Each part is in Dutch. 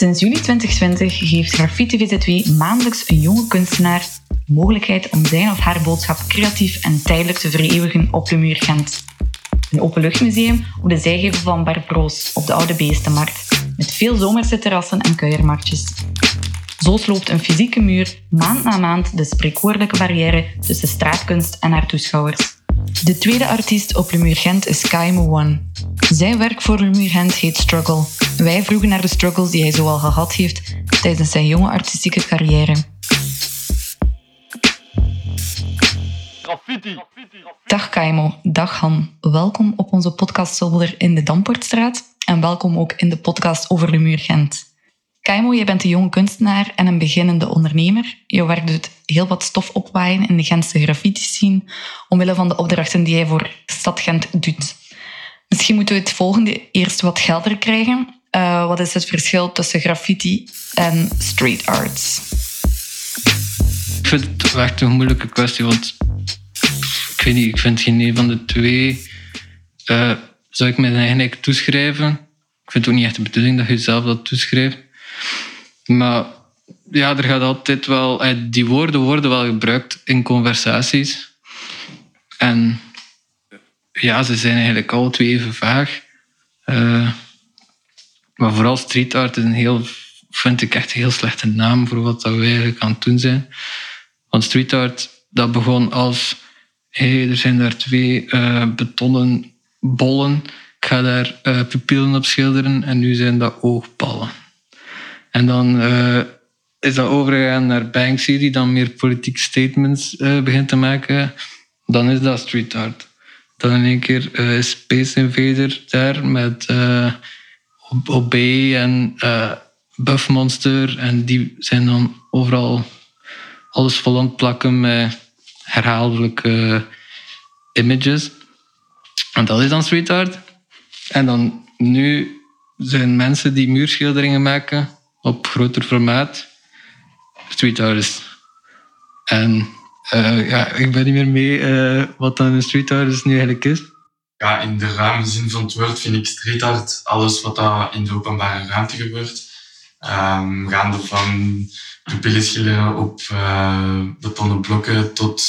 Sinds juli 2020 geeft Graffiti VZ2 maandelijks een jonge kunstenaar de mogelijkheid om zijn of haar boodschap creatief en tijdelijk te vereeuwigen op de muur Gent. Een openluchtmuseum op de zijgevel van Barbroos op de Oude Beestenmarkt, met veel zomerse terrassen en kuiermarktjes. Zo sloopt een fysieke muur maand na maand de spreekwoordelijke barrière tussen straatkunst en haar toeschouwers. De tweede artiest op Muur Gent is Kaimo One. Zijn werk voor Muur Gent heet Struggle. Wij vroegen naar de struggles die hij zoal gehad heeft tijdens zijn jonge artistieke carrière. Graffiti. Dag Kaimo, dag Han. Welkom op onze podcast Zolder in de Damportstraat en welkom ook in de podcast over de Muur Gent. Kaimo, jij bent een jonge kunstenaar en een beginnende ondernemer. Je werk doet heel wat stof opwaaien in de Gentse graffiti scene, omwille van de opdrachten die jij voor Stad Gent doet. Misschien moeten we het volgende eerst wat helder krijgen. Uh, wat is het verschil tussen graffiti en street arts? Ik vind het echt een moeilijke kwestie, want ik weet niet, ik vind geen een van de twee uh, zou ik mij eigenlijk toeschrijven. Ik vind het ook niet echt de bedoeling dat je zelf dat toeschrijft. Maar ja, er gaat altijd wel... eh, Die woorden worden wel gebruikt in conversaties. En ja, ze zijn eigenlijk alle twee even vaag. Uh, maar vooral street art is een heel, vind ik echt een heel slechte naam voor wat dat we eigenlijk aan het doen zijn. Want street art, dat begon als... Hey, er zijn daar twee uh, betonnen bollen. Ik ga daar uh, pupillen op schilderen en nu zijn dat oogballen. En dan uh, is dat overgegaan naar Banksy, die dan meer politieke statements begint te maken. Dan is dat street art. Dan in één keer is Space Invader daar met OB en Buff Monster. En die zijn dan overal alles vol plakken met herhaaldelijke images. En dat is dan street. En dan nu zijn mensen die muurschilderingen maken op groter formaat street. En uh, ja, ik ben niet meer mee uh, wat dan een street nu eigenlijk is. Ja, in de ruime zin van het woord vind ik street art alles wat daar in de openbare ruimte gebeurt. Um, gaande van pupillen schilderen op uh, betonnen blokken tot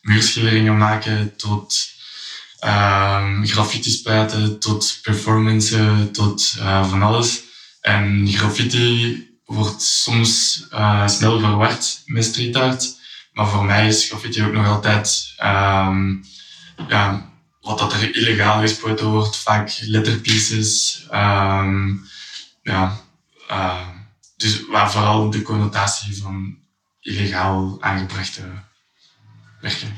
muurschilderingen maken, tot um, graffiti spuiten, tot performances, tot van alles. En graffiti wordt soms uh, snel verward met street art. Maar voor mij is graffiti ook nog altijd um, ja, wat dat er illegaal gespoten wordt. Vaak letterpieces. Um, ja, uh, dus waar vooral de connotatie van illegaal aangebrachte werken.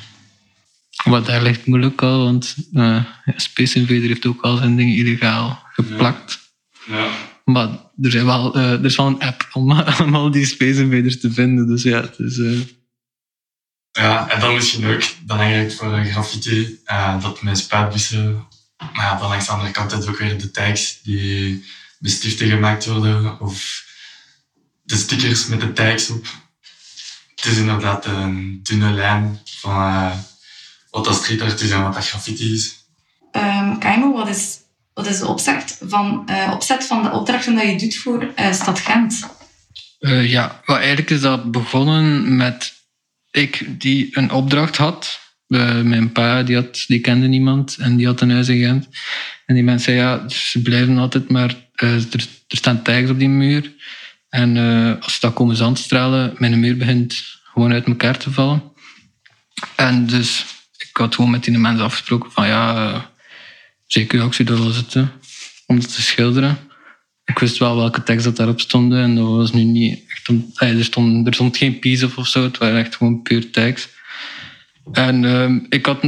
Wat eigenlijk moeilijk al, want uh, Space Invader heeft ook al zijn dingen illegaal geplakt. Ja. ja. Maar er, zijn wel, uh, er is wel een app om, om al die Space Invaders te vinden. Dus ja, het is... Ja, en dan misschien ook belangrijk voor graffiti, uh, dat met spuitbussen, maar ja, dan langs de andere kant ook weer de tags die met stiften gemaakt worden, of de stickers met de tags op. Het is inderdaad een dunne lijn van wat dat street art is en wat dat graffiti is. Um, Kaimo, wat is wat is de opzet van, uh, opzet van de opdrachten dat je doet voor uh, Stad Gent? Uh, ja, well, eigenlijk is dat begonnen met ik die een opdracht had. mijn pa die had, die kende niemand en die had een huis in Gent. En die mensen zei, ja, ze blijven altijd maar... er, er staan tags op die muur. En als ze dat komen zandstralen, mijn muur begint gewoon uit elkaar te vallen. En dus ik had gewoon met die mensen afgesproken van ja zeker ook dat wel zitten om dat te schilderen. Ik wist wel welke tekst dat daarop stond en dat was nu niet echt... Er, stond, er stond geen piece of zo, het waren echt gewoon puur tekst. En um, ik had,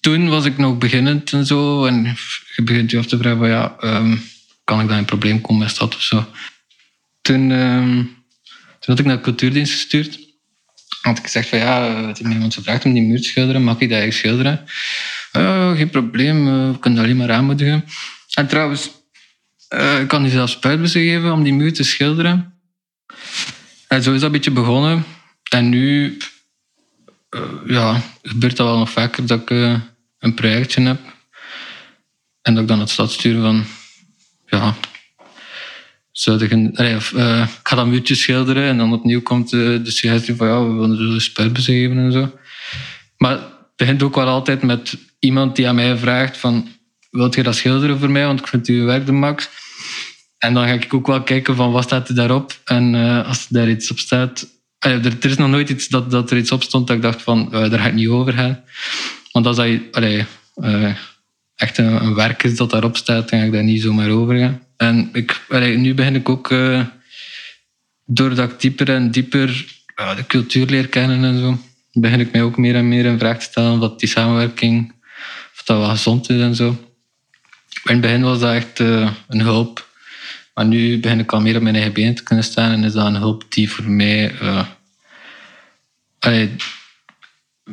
toen was ik nog beginnend en zo en je begint je af te vragen ja, um, kan ik in een probleem komen met dat of zo. Toen, um, toen had ik naar de cultuurdienst gestuurd. Had ik gezegd van ja, het heeft me iemand gevraagd om die muur te schilderen, mag ik dat eigenlijk schilderen? Uh, geen probleem, uh, we kunnen alleen maar aanmoedigen. En trouwens, uh, ik kan u zelfs spuitbussen geven om die muur te schilderen. En zo is dat een beetje begonnen. En nu ja, gebeurt dat wel nog vaker dat ik een projectje heb. En dat ik dan het stad stuur van... Ja, zou je, allee, of, eh, ik ga dat muurtje schilderen en dan opnieuw komt de, suggestie van ja, we willen zo spuitbus geven en zo. Maar het begint ook wel altijd met iemand die aan mij vraagt van wilt je dat schilderen voor mij, want ik vind uw werk de max. En dan ga ik ook wel kijken van wat staat er daarop. En uh, als daar iets op staat... er, is nog nooit iets dat, dat er iets op stond dat ik dacht van, uh, daar ga ik niet over gaan. Want als dat uh, echt een, een, werk is dat daarop staat, dan ga ik daar niet zomaar over gaan. En ik, nu begin ik ook, doordat ik dieper en dieper de cultuur leer kennen en zo, begin ik mij ook meer en meer in vraag te stellen wat die samenwerking, of dat wel gezond is en zo. In het begin was dat echt een hulp maar nu begin ik al meer op mijn eigen benen te kunnen staan en is dat een hulp die voor mij. Uh, allee,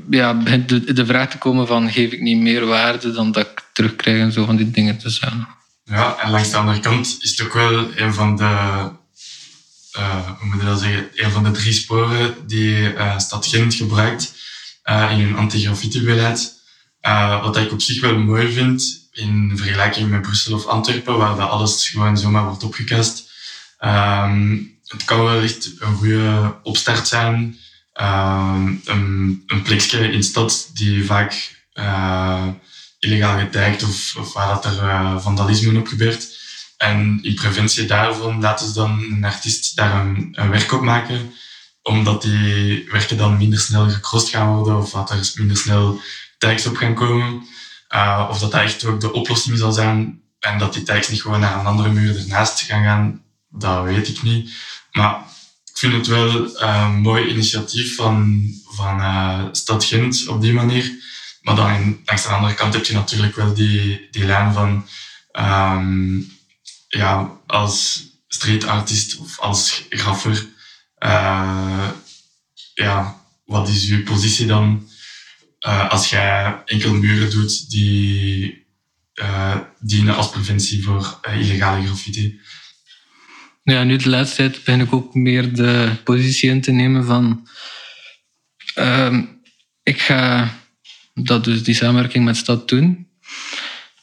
ja, de, vraag te komen van geef ik niet meer waarde dan dat ik terugkrijg en zo van die dingen te zijn. Ja, en langs de andere kant is het ook wel een van de, uh, hoe moet je dat zeggen, een van de drie sporen die uh, Stad Gent gebruikt in hun anti-graffiti-beleid. wat ik op zich wel mooi vind, in vergelijking met Brussel of Antwerpen, waar dat alles gewoon zomaar wordt opgekast. Um, het kan wel echt een goede opstart zijn. Um, een, een plekje in de stad die vaak uh, illegaal getagd of, waar dat er uh, vandalisme op gebeurt. En in preventie daarvan laten ze dan een artiest daar een, een werk op maken, omdat die werken dan minder snel gecrossed gaan worden of dat er minder snel tags op gaan komen. Uh, of dat dat echt ook de oplossing zal zijn en dat die tags niet gewoon naar een andere muur ernaast gaan gaan, dat weet ik niet. Maar ik vind het wel een mooi initiatief van, van uh, Stad Gent op die manier. Maar dan langs de andere kant heb je natuurlijk wel die, die lijn van um, ja, als street artist of als graffer, uh, ja, wat is uw positie dan? Uh, als jij enkel muren doet die uh, dienen als preventie voor uh, illegale graffiti. Ja, nu de laatste tijd ben ik ook meer de positie in te nemen van ehm, ik ga dat dus die samenwerking met stad doen.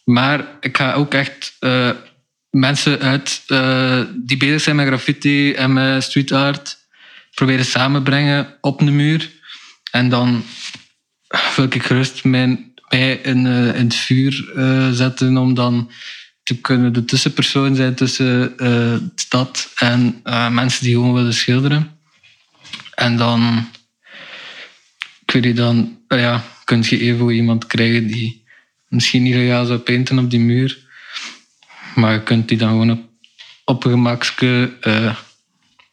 Maar ik ga ook echt mensen uit die bezig zijn met graffiti en met street art proberen samenbrengen op de muur. En dan wil ik gerust mijn, mij in, in het vuur uh, zetten om dan te kunnen de tussenpersoon zijn tussen uh, de stad en mensen die gewoon willen schilderen. En dan, weet niet, dan ja, kun je even iemand krijgen die misschien niet illegaal zou painten op die muur, maar je kunt die dan gewoon op, op een gemakske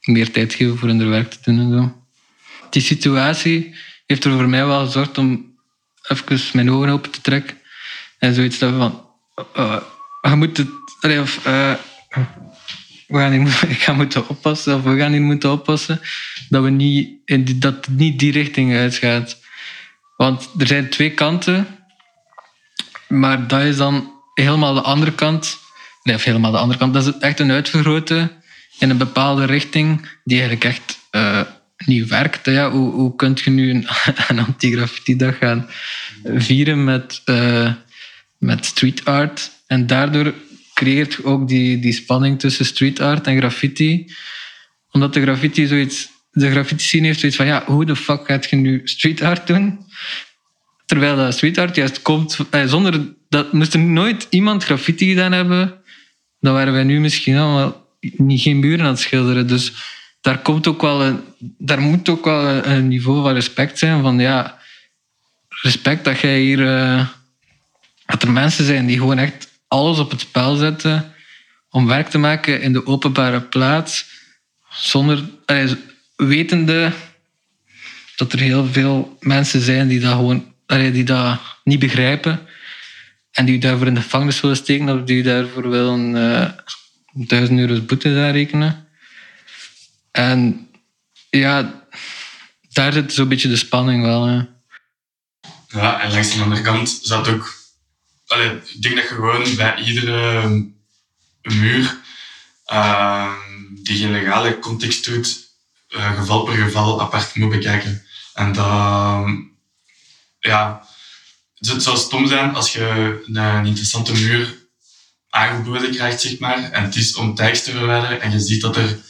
meer tijd geven voor hun werk te doen en zo. Die situatie heeft er voor mij wel gezorgd om even mijn ogen open te trekken. En zoiets dat van... Het... Allee, of, uh, we gaan hier, moeten oppassen, of we gaan hier moeten oppassen, dat, we niet in die, dat het niet die richting uitgaat. Want er zijn twee kanten, maar dat is dan helemaal de andere kant. Nee, helemaal de andere kant. Dat is echt een uitvergroten in een bepaalde richting, die eigenlijk echt niet werkt. Ja, hoe, kun je nu een, anti-graffiti-dag gaan vieren met, uh, met street art? En daardoor creëert je ook die, die spanning tussen street art en graffiti. Omdat de graffiti zoiets... De graffiti-scene heeft zoiets van, ja, hoe de fuck gaat je nu street art doen? Terwijl dat street art juist komt... Eh, zonder dat... Moest er nooit iemand graffiti gedaan hebben, dan waren wij nu misschien allemaal niet, geen buren aan het schilderen. Dus daar, komt ook wel een, daar moet ook wel een niveau van respect zijn. Van ja, respect dat jij hier. Uh, dat er mensen zijn die gewoon echt alles op het spel zetten om werk te maken in de openbare plaats. Zonder. Wetende dat er heel veel mensen zijn die dat gewoon die dat niet begrijpen. En die daarvoor in de gevangenis willen steken of die daarvoor willen uh, duizend euro's boete rekenen. En ja, daar zit zo'n beetje de spanning wel. Hè. Ja, en langs de andere kant zat ook... Ik denk dat je gewoon bij iedere muur uh, die geen legale context doet, uh, geval per geval apart moet bekijken. En dat... Ja, het zou stom zijn als je een interessante muur aangeboden krijgt, zeg maar. En het is om tags te verwijderen. En je ziet dat er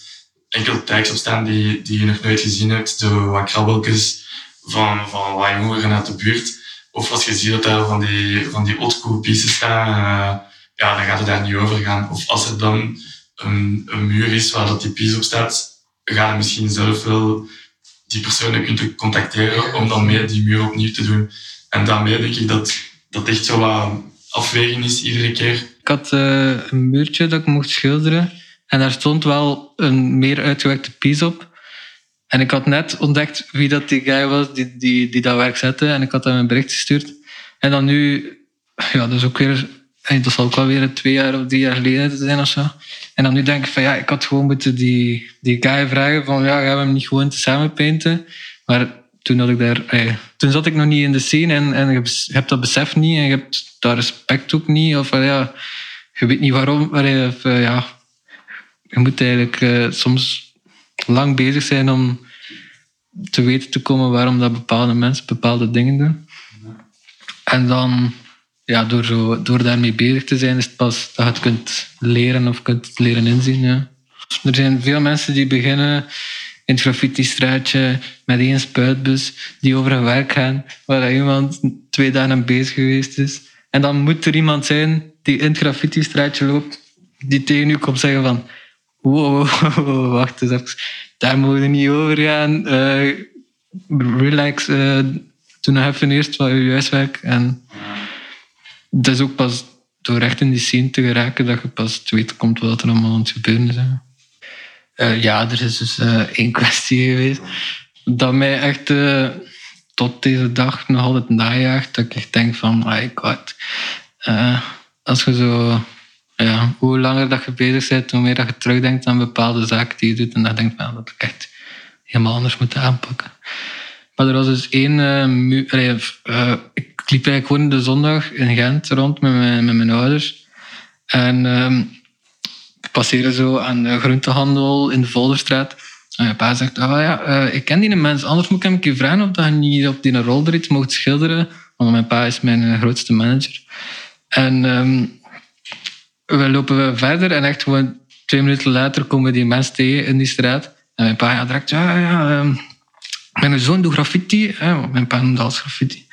enkel tags op staan die, die je nog nooit gezien hebt. Zo wat krabbeltjes van, van wat jongeren uit de buurt. Of als je ziet dat er van die, van die old staan, uh, ja, dan gaat het daar niet over gaan. Of als er dan een, een muur is waar dat die piece op staat, ga je misschien zelf wel die personen kunt contacteren om dan mee die muur opnieuw te doen. En daarmee denk ik dat dat echt zo wat afwegen is iedere keer. Ik had uh, een muurtje dat ik mocht schilderen en daar stond wel een meer uitgewerkte piece op. En ik had net ontdekt wie dat die guy was die, die, die dat werk zette en ik had hem een bericht gestuurd. En dan nu, ja, dat is ook weer, dat zal ook wel weer twee jaar of drie jaar geleden zijn of zo. En dan nu denk ik van ja, ik had gewoon moeten die, die guy vragen van ja, gaan we hem niet gewoon samen painten? Maar toen, had ik daar, eh, toen zat ik nog niet in de scene en, en je hebt dat besef niet en je hebt dat respect ook niet. Of ja, je weet niet waarom. Maar, of, uh, ja, je moet eigenlijk uh, soms lang bezig zijn om te weten te komen waarom dat bepaalde mensen bepaalde dingen doen. En dan ja, door, door daarmee bezig te zijn, is het pas dat je het kunt leren of kunt leren inzien. Ja. Er zijn veel mensen die beginnen in het graffiti-straatje met één spuitbus die over een werk gaan, waar iemand twee dagen bezig geweest is. En dan moet er iemand zijn die in het graffiti-straatje loopt, die tegen u komt zeggen van wow, wacht even, daar moeten we niet over gaan. Uh, relax, uh, doe nog even eerst wat je huiswerk. En dat is ook pas door echt in die scene te geraken dat je pas weten komt wat er allemaal aan het gebeuren is. Uh, ja, er is dus één kwestie geweest dat mij echt tot deze dag nog altijd najaagt. Dat ik denk van, my god. als je zo... Ja, hoe langer dat je bezig bent, hoe meer dat je terugdenkt aan bepaalde zaken die je doet. En dan denk je dat ik echt helemaal anders moet aanpakken. Maar er was dus één... ik ik liep eigenlijk gewoon de zondag in Gent rond met mijn, met mijn ouders. En um, we passeren zo aan de groentehandel in de Volderstraat. En mijn pa zegt, ah ja, uh, ik ken die mens, anders moet ik hem een keer vragen of dat je niet op die rol iets mocht schilderen. Want mijn pa is mijn eh, grootste manager. En um, we lopen verder en echt twee minuten later komen we die mens tegen in die straat. En mijn pa ja, direct, ja, ja, um, mijn zoon doet graffiti. Hè, mijn pa noemde alles graffiti.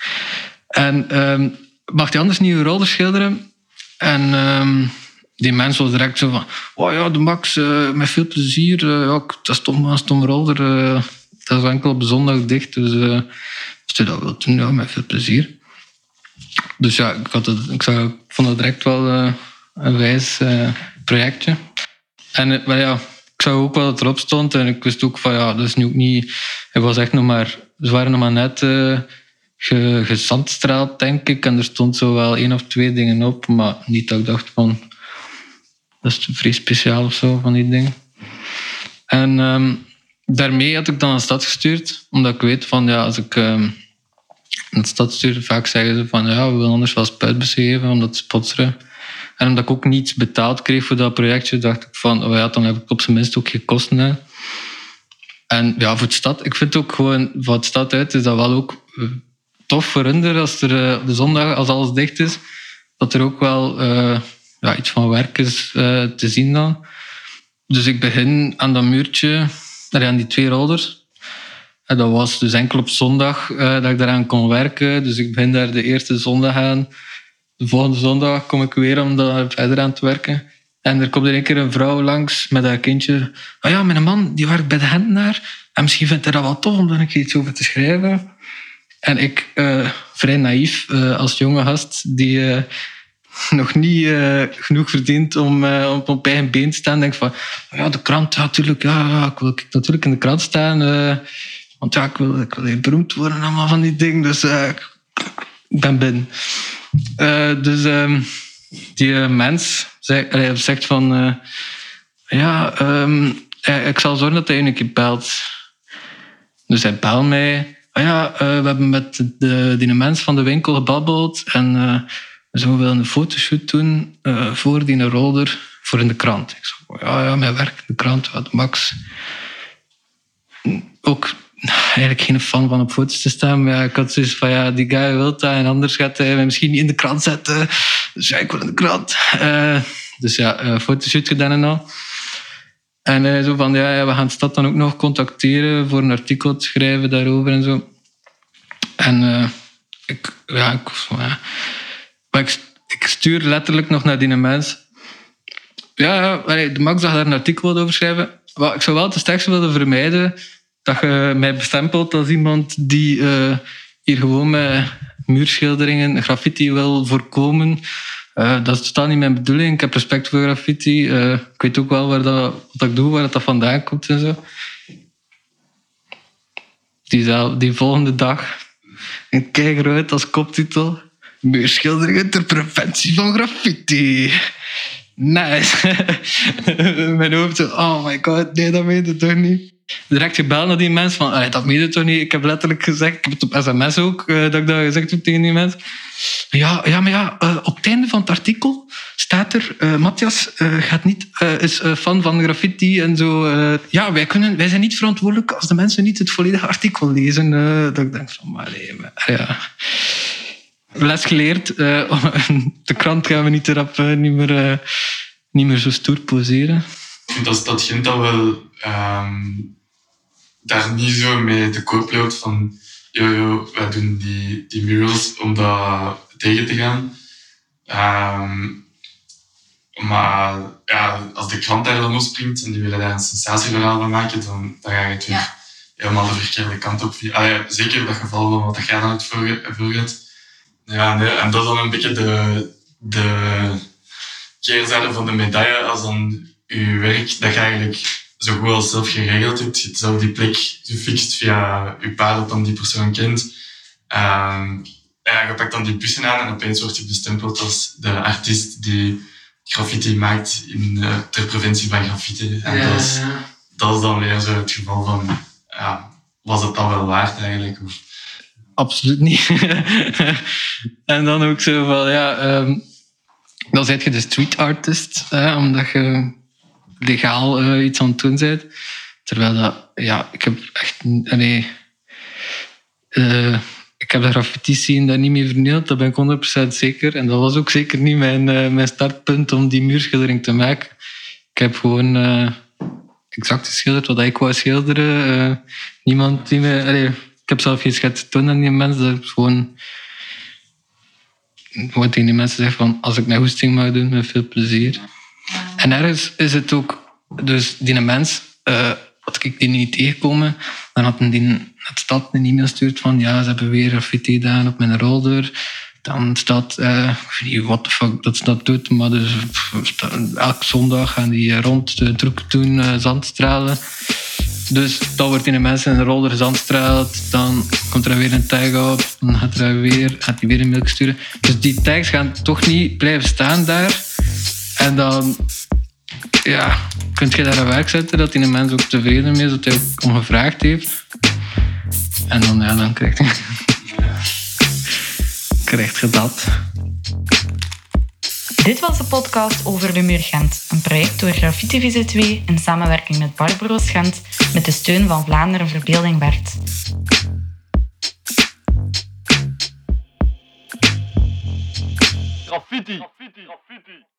En um, mag hij anders niet rol schilderen? En um, die mensen was direct zo van... Oh ja, de Max, uh, met veel plezier. Uh, ja, dat is een stom rolder. Uh, dat is enkel op zondag dicht. Dus als je dat wilt doen, ja, met veel plezier. Dus ja, ik, had het, ik, zou, ik vond dat direct wel een wijs projectje. En maar ja, ik zag ook wel dat erop stond. En ik wist ook van, ja, dat is nu ook niet... Het was echt nog maar... Ze waren nog maar net gezandstraald, denk ik. En er stond zo wel één of twee dingen op, maar niet dat ik dacht van... Dat is vrij speciaal of zo, van die dingen. En um, daarmee had ik dan een stad gestuurd, omdat ik weet van, ja, als ik um, een stad stuur, vaak zeggen ze van, ja, we willen anders wel spuitbussen geven om dat te sponsoren. En omdat ik ook niets betaald kreeg voor dat projectje, dacht ik van, oh ja, dan heb ik op zijn minst ook geen. Hè. En ja, voor de stad, ik vind ook gewoon, voor de stad uit is dat wel ook tof voor als er eh, de zondag, als alles dicht is, dat er ook wel uh, ja, iets van werk is te zien dan. Dus ik begin aan dat muurtje, aan die twee rollers. En dat was dus enkel op zondag dat ik daaraan kon werken. Dus ik begin daar de eerste zondag aan. De volgende zondag kom ik weer om daar verder aan te werken. En er komt er een keer een vrouw langs met haar kindje. Oh ja, mijn man die werkt bij de Hentenaar. En misschien vindt hij dat wel tof om daar iets over te schrijven. En ik, uh, vrij naïef uh, als jonge gast, die uh, nog niet genoeg verdient om, om op eigen been te staan, denk van, oh ja, de krant, natuurlijk, ja, ik wil natuurlijk in de krant staan, want ja, ik wil, ik wil beroemd worden en allemaal van die dingen, dus ben binnen. dus um, die mens zei, zegt van, ja, um, ik zal zorgen dat hij een keer belt. Dus hij belt mij ah ja, we hebben met de, die mens van de winkel gebabbeld en uh, we willen een fotoshoot doen voor die rolder voor in de krant. Ik oh, ja, ja, mijn werk de krant, wat Max. Ook eigenlijk geen fan van op foto's te staan, maar ik had zoiets van, ja, die guy wil dat en anders gaat hij misschien niet in de krant zetten. Dus ja, ik wil in de krant. Dus ja, uh, fotoshoot gedaan en al. En hij zo van, ja, we gaan de stad dan ook nog contacteren voor een artikel te schrijven daarover en zo. En ik, ja, ik, ik, stuur letterlijk nog naar die mens. Ja, de Max zag daar een artikel over schrijven. Maar ik zou wel het tekst willen vermijden dat je mij bestempelt als iemand die uh, hier gewoon met muurschilderingen graffiti wil voorkomen. Uh, dat is totaal niet mijn bedoeling. Ik heb respect voor graffiti. Uh, ik weet ook wel waar dat, wat ik doe, waar dat vandaan komt en zo. Die, volgende dag, en kijk eruit als koptitel. Muurschilderingen ter preventie van graffiti. Nice. mijn hoofd zo, oh my god, nee, dat weet je toch niet direct gebeld naar die mensen van, dat meen je toch niet? Ik heb letterlijk gezegd, ik heb het op sms ook, uh, dat ik dat gezegd heb tegen die mensen. Ja, ja maar ja, uh, op het einde van het artikel staat er, uh, Matthias gaat niet, is fan van graffiti en zo. ja, wij, kunnen, wij zijn niet verantwoordelijk als de mensen niet het volledige artikel lezen. dat ik denk van, maar nee, maar, ja. Les geleerd, de krant gaan we niet erop, niet, meer, niet meer zo stoer poseren. Dat, dat ging dat wel... Um daar niet zo mee te koop loopt van yo, yo, wij doen die, die murals om dat tegen te gaan. Um, maar ja, als de krant daar dan springt en die willen daar een sensatieverhaal van maken, dan, dan ga je het weer helemaal de verkeerde kant op. Allee, zeker in dat geval van wat jij dan het voor hebt. Ja, nee, en dat is dan een beetje de, de keerzijde van de medaille. Als dan je werk dat je eigenlijk zo goed als zelf geregeld hebt. Je hebt zelf die plek gefixt via je paard dat dan die persoon kent. Um, ja, je pakt dan die bussen aan en opeens word je bestempeld als de artiest die graffiti maakt in, uh, ter preventie van graffiti. En ja, dat, is, dat is dan weer zo het geval van, ja, was het dan wel waard eigenlijk? Of... Absoluut niet. en dan ook zo van, ja, um, dan zet je de street artist, hè, omdat je legaal uh, iets aan het doen bent. Terwijl dat, ja, ik heb echt, nee, uh, ik heb de graffiti zien dat niet meer vernield, dat ben ik 100% zeker. En dat was ook zeker niet mijn, uh, mijn startpunt om die muurschildering te maken. Ik heb gewoon exact geschilderd wat ik wou schilderen. niemand die me, ik heb zelf geen schets toen aan die mensen, dat gewoon gewoon tegen die mensen zeggen van als ik mijn hoesting mag doen, met veel plezier. En ergens is het ook, dus die mens, uh, had ik die niet tegenkomen, dan had die het stad een e-mail gestuurd van ja, ze hebben weer graffiti gedaan op mijn rolder. Dan staat, uh, ik weet niet wat de fuck dat dat doet, maar dus, elke zondag gaan die rond de druk doen, uh, zandstralen. Dus dan wordt die mensen in een rolder zandstraalt, dan komt er weer een tag op, dan gaat er weer, gaat hij weer een mail sturen. Dus die tags gaan toch niet blijven staan daar. En dan ja, kun je daar aan werk zetten dat die mens ook tevreden mee is, dat hij ook om gevraagd heeft. En dan, ja, dan krijgt je, je dat. Dit was de podcast over de Muur Gent, een project door Graffiti VZ2 in samenwerking met Barbaros Gent met de steun van Vlaanderen Verbeelding Bert. Graffiti. Graffiti. Graffiti.